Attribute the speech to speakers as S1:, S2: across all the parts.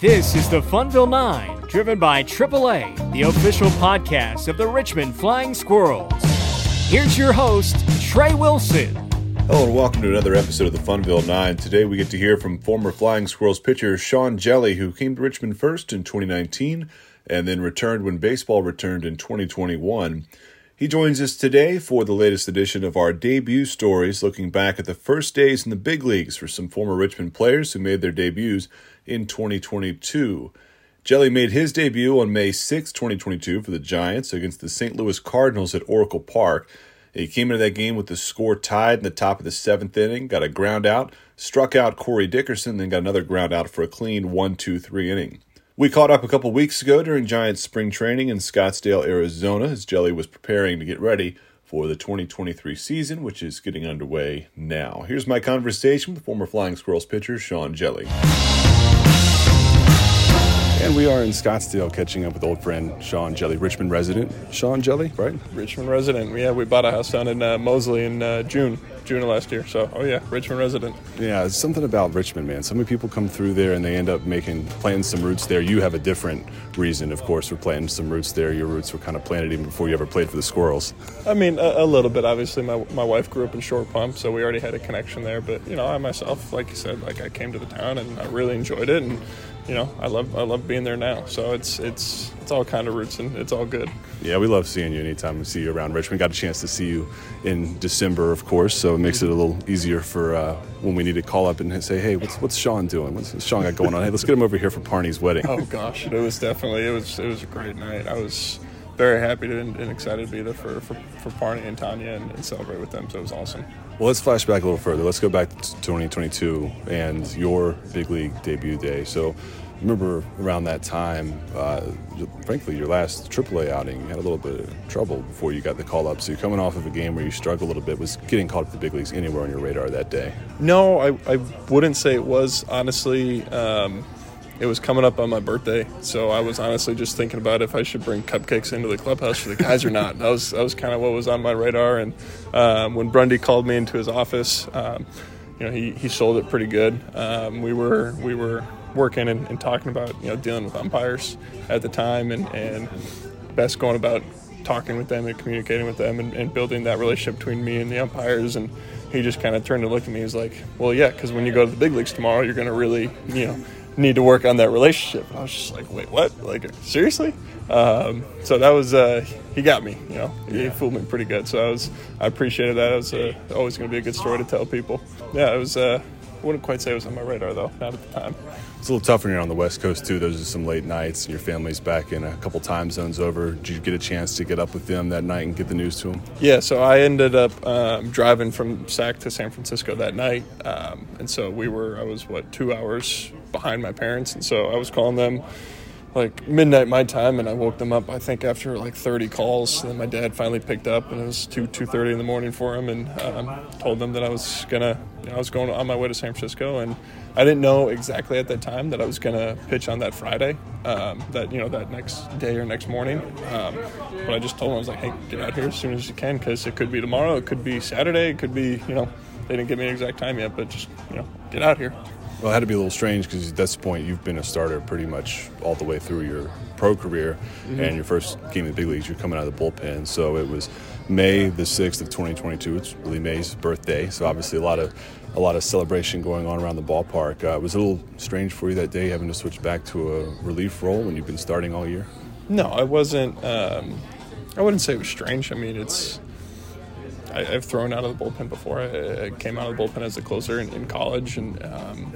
S1: This is the Funville 9, driven by AAA, the official podcast of the Richmond Flying Squirrels. Here's your host, Trey Wilson.
S2: Hello and welcome to another episode of the Funville 9. Today we get to hear from former Flying Squirrels pitcher Sean Hjelle, who came to Richmond first in 2019 and then returned when baseball returned in 2021. He joins us today for the latest edition of our debut stories, looking back at the first days in the big leagues for some former Richmond players who made their debuts in 2022. Hjelle made his debut on May 6, 2022, for the Giants against the St. Louis Cardinals at Oracle Park. He came into that game with the score tied in the top of the seventh inning, got a ground out, struck out Corey Dickerson, then got another ground out for a clean 1 2 3 inning. We caught up a couple weeks ago during Giants spring training in Scottsdale, Arizona, as Hjelle was preparing to get ready for the 2023 season, which is getting underway now. Here's my conversation with former Flying Squirrels pitcher Sean Hjelle. And we are in Scottsdale catching up with old friend Sean Hjelle, Richmond resident. Sean Hjelle, right?
S3: Richmond resident. Yeah, we bought a house down in uh, Moseley in uh, June, June of last year. So, oh yeah, Richmond resident.
S2: Yeah, it's something about Richmond, man. So many people come through there and they end up making planting some roots there. You have a different reason, of course, for planting some roots there. Your roots were kind of planted even before you ever played for the Squirrels.
S3: I mean, a, a little bit. Obviously, my, my wife grew up in Short Pump, so we already had a connection there. But you know, I myself, like you said, like I came to the town and I really enjoyed it and you know, I love I love being there now. So it's it's it's all kind of roots and it's all good.
S2: Yeah, we love seeing you anytime we see you around Richmond. Got a chance to see you in December, of course, so it makes it a little easier for uh, when we need to call up and say, "Hey, what's what's Sean doing? What's Sean got going on? Hey, let's get him over here for Parney's wedding."
S3: Oh gosh, it was definitely it was it was a great night. I was very happy to, and excited to be there for, for, for Parney and Tanya and, and, celebrate with them. So it was awesome.
S2: Well, let's flash back a little further. Let's go back to 2022 and your big league debut day. So remember around that time, uh, frankly, your last AAA outing, you had a little bit of trouble before you got the call up. So you're coming off of a game where you struggled a little bit. Was getting called up to the big leagues anywhere on your radar that day?
S3: No, I, I wouldn't say it was. Honestly, um, it was coming up on my birthday, so I was honestly just thinking about if I should bring cupcakes into the clubhouse for the guys or not. That was that was kind of what was on my radar. And um, when Brundy called me into his office, um, you know, he, he sold it pretty good. Um, we were we were working and, and, talking about you know dealing with umpires at the time and, and best going about talking with them and communicating with them and, and building that relationship between me and the umpires and he just kind of turned to look at me he's like well yeah because when you go to the big leagues tomorrow you're going to really you know need to work on that relationship. And i was just like wait what? Like seriously? Um, so that was uh, he got me you know? He yeah. fooled me pretty good. So i was i appreciated that. It was uh, always going to be a good story to tell people. Yeah it was uh, I wouldn't quite say it was on my radar though, not at the time.
S2: It's a little tougher when you're on the West Coast too. Those are some late nights, and your family's back in a couple time zones over. Did you get a chance to get up with them that night and get the news to them?
S3: Yeah, so I ended up um, driving from Sac to San Francisco that night, um, and so we were. I was what two hours behind my parents, and so I was calling them like midnight my time and I woke them up I think after like 30 calls. And then my dad finally picked up and it was 2 2:30 in the morning for him and um, told them that I was gonna you know, I was going on my way to San Francisco. And I didn't know exactly at that time that I was gonna pitch on that Friday um, that you know that next day or next morning. Um, but I just told them I was like hey get out here as soon as you can because it could be tomorrow it could be Saturday it could be you know they didn't give me an exact time yet but just you know get out here
S2: well, it had to be a little strange because at this point you've been a starter pretty much all the way through your pro career, mm-hmm. and your first game in the big leagues, you're coming out of the bullpen. So it was May the sixth of 2022. It's Willie Mays' birthday, so obviously a lot of a lot of celebration going on around the ballpark. Uh, it was a little strange for you that day having to switch back to a relief role when you've been starting all year.
S3: No, I wasn't. Um, I wouldn't say it was strange. I mean, it's I, have thrown out of the bullpen before. I, I, came out of the bullpen as a closer in, in college, and um,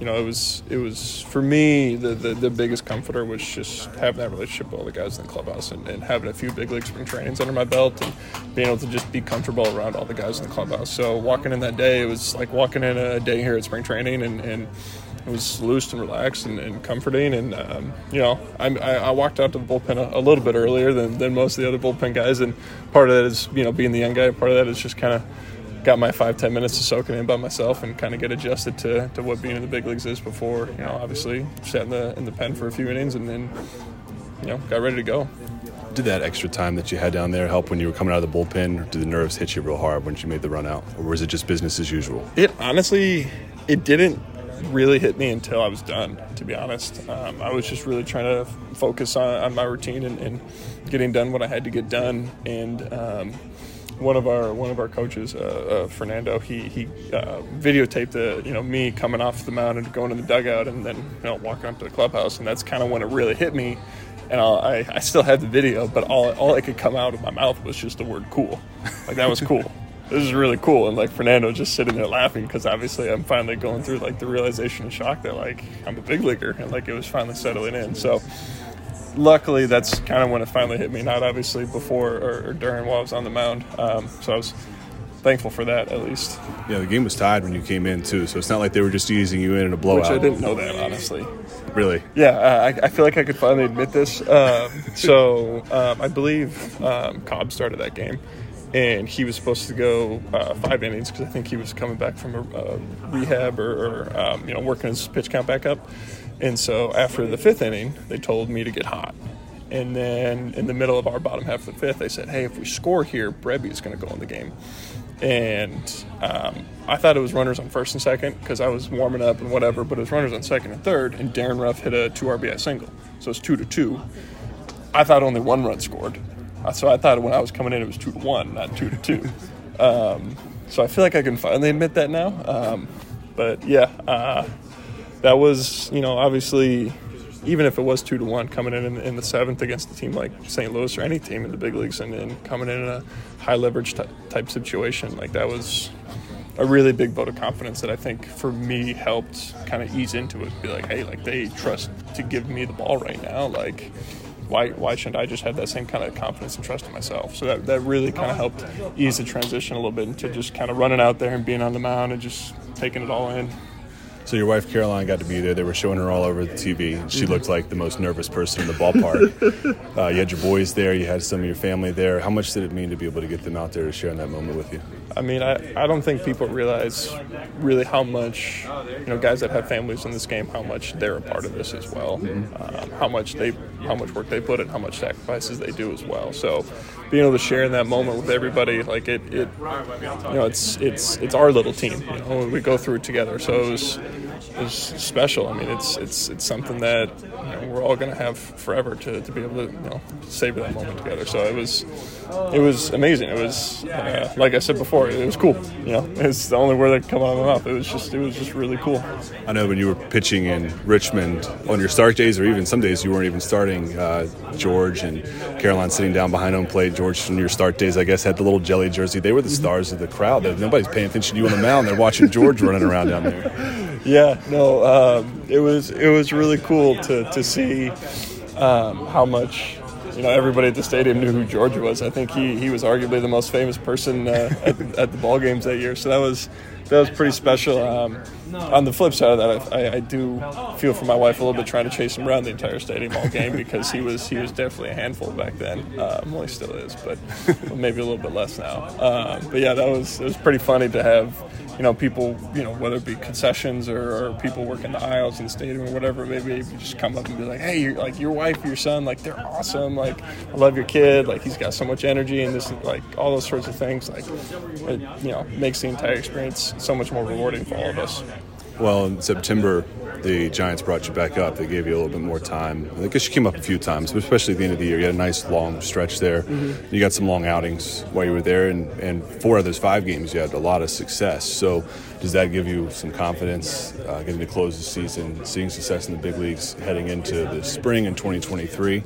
S3: you know, it was it was for me the, the, the biggest comforter was just having that relationship with all the guys in the clubhouse and, and, having a few big league spring trainings under my belt and being able to just be comfortable around all the guys in the clubhouse. So walking in that day, it was like walking in a day here at spring training, and, and it was loose and relaxed and, and comforting. And um, you know, I, I, walked out to the bullpen a, a, little bit earlier than, than most of the other bullpen guys, and part of that is you know being the young guy. Part of that is just kind of got my five ten minutes to soak it in by myself and kind of get adjusted to, to what being in the big leagues is before you know obviously sat in the in the pen for a few innings and then you know got ready to go.
S2: Did that extra time that you had down there help when you were coming out of the bullpen, or did the nerves hit you real hard when you made the run out, or was it just business as usual?
S3: It honestly, it didn't really hit me until I was done. To be honest, um, I was just really trying to focus on, on my routine and, and, getting done what I had to get done. And um, one of our one of our coaches, uh, uh, Fernando, he he uh, videotaped the you know me coming off the mound and going to the dugout and then you know walking up to the clubhouse, and that's kind of when it really hit me. And I, I still had the video, but all all that could come out of my mouth was just the word "cool." Like that was cool. this is really cool. And like Fernando just sitting there laughing because obviously I'm finally going through like the realization and shock that like I'm a big leaguer and like it was finally settling in. So luckily that's kind of when it finally hit me, not obviously before or, or during while I was on the mound. Um, so I was thankful for that at least.
S2: Yeah, the game was tied when you came in too, so it's not like they were just easing you in in a blowout.
S3: Which I didn't know that honestly.
S2: Really?
S3: Yeah, uh, I, I, feel like I could finally admit this. Um, so um, I believe um, Cobb started that game and he was supposed to go uh, five innings because I think he was coming back from a, a rehab or, or um, you know working his pitch count back up. And so after the fifth inning, they told me to get hot. And then in the middle of our bottom half of the fifth, they said, "Hey, if we score here, Brebby is going to go in the game." And um, I thought it was runners on first and second because I was warming up and whatever, but it was runners on second and third. And Darin Ruf hit a two RBI single, so it's two to two. I thought only one run scored, uh, so I thought when I was coming in, it was two to one, not two to two. Um, so I feel like I can finally admit that now. Um, but yeah, uh, that was you know obviously even if it was two to one coming in, in in, the seventh against a team like St. Louis or any team in the big leagues and, and coming in in a high leverage t- type situation like that was a really big vote of confidence that I think for me helped kind of ease into it. Be like, hey, like they trust to give me the ball right now. Like why why shouldn't I just have that same kind of confidence and trust in myself? So that, that really kind of helped ease the transition a little bit into just kind of running out there and being on the mound and just taking it all in.
S2: So your wife Caroline got to be there. They were showing her all over the TV. She mm-hmm. looked like the most nervous person in the ballpark. uh, you had your boys there. You had some of your family there. How much did it mean to be able to get them out there to share in that moment with you?
S3: I mean, I, I don't think people realize really how much you know guys that have families in this game how much they're a part of this as well. Mm-hmm. Um, how much they how much work they put in, how much sacrifices they do as well. So being able to share in that moment with everybody, like it, it you know, it's it's it's our little team. You know, we go through it together. So it was is special. I mean, it's it's it's something that you know, we're all going to have forever to, to be able to you know savor that moment together. So it was it was amazing. It was uh, like I said before, it was cool. You know, it's the only word that could come out of my mouth. It was just it was just really cool.
S2: I know when you were pitching in Richmond on your start days, or even some days you weren't even starting. Uh, George and Caroline sitting down behind home plate. George on your start days, I guess, had the little Hjelle jersey. They were the stars of the crowd. Nobody's paying attention to you on the mound. They're watching George running around down there.
S3: yeah, no, um, it was it was really cool to to see um, how much you know everybody at the stadium knew who George was. I think he he was arguably the most famous person uh, at, the, at the ball games that year. So that was that was pretty special. Um, on the flip side of that, I, I, do feel for my wife a little bit trying to chase him around the entire stadium all game because he was he was definitely a handful back then. Um, well, he still is, but maybe a little bit less now. Um, but yeah, that was it was pretty funny to have you know, people, you know, whether it be concessions or, or people working the aisles in the stadium or whatever, maybe just come up and be like, hey, like your wife, your son, like they're awesome. Like I love your kid. Like he's got so much energy and this, like all those sorts of things. Like it, you know, makes the entire experience so much more rewarding for all of us.
S2: Well, in September, the Giants brought you back up. They gave you a little bit more time. I guess you came up a few times, but especially at the end of the year. You had a nice long stretch there. Mm-hmm. You got some long outings while you were there, and, and four of those five games, you had a lot of success. So, does that give you some confidence uh, getting to close the season, seeing success in the big leagues heading into the spring in 2023?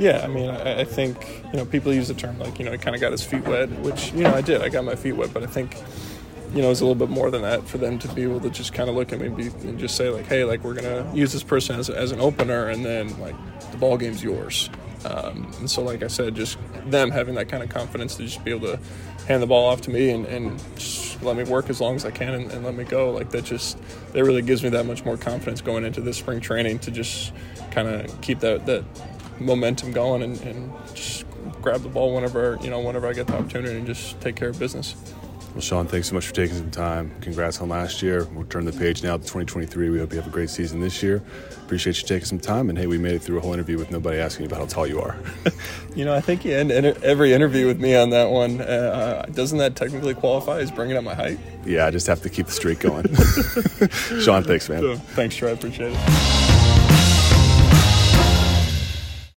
S3: Yeah, I mean, I, I think you know people use the term like you know he kind of got his feet wet, which you know I did. I got my feet wet, but I think you know, it's a little bit more than that for them to be able to just kind of look at me and, just say like, hey, like we're gonna use this person as, as an opener, and then like the ball game's yours. Um, and so, like I said, just them having that kind of confidence to just be able to hand the ball off to me and, and let me work as long as I can and, and let me go. Like that just that really gives me that much more confidence going into this spring training to just kind of keep that that momentum going and, and just grab the ball whenever you know whenever I get the opportunity and just take care of business.
S2: Well, Sean, thanks so much for taking some time. Congrats on last year. We'll turn the page now to 2023. We hope you have a great season this year. Appreciate you taking some time. And hey, we made it through a whole interview with nobody asking you about how tall you are.
S3: you know, I think you end every interview with me on that one. Uh, doesn't that technically qualify as bringing up my height?
S2: Yeah, I just have to keep the streak going. Sean, thanks, man.
S3: thanks, Trey. I appreciate it.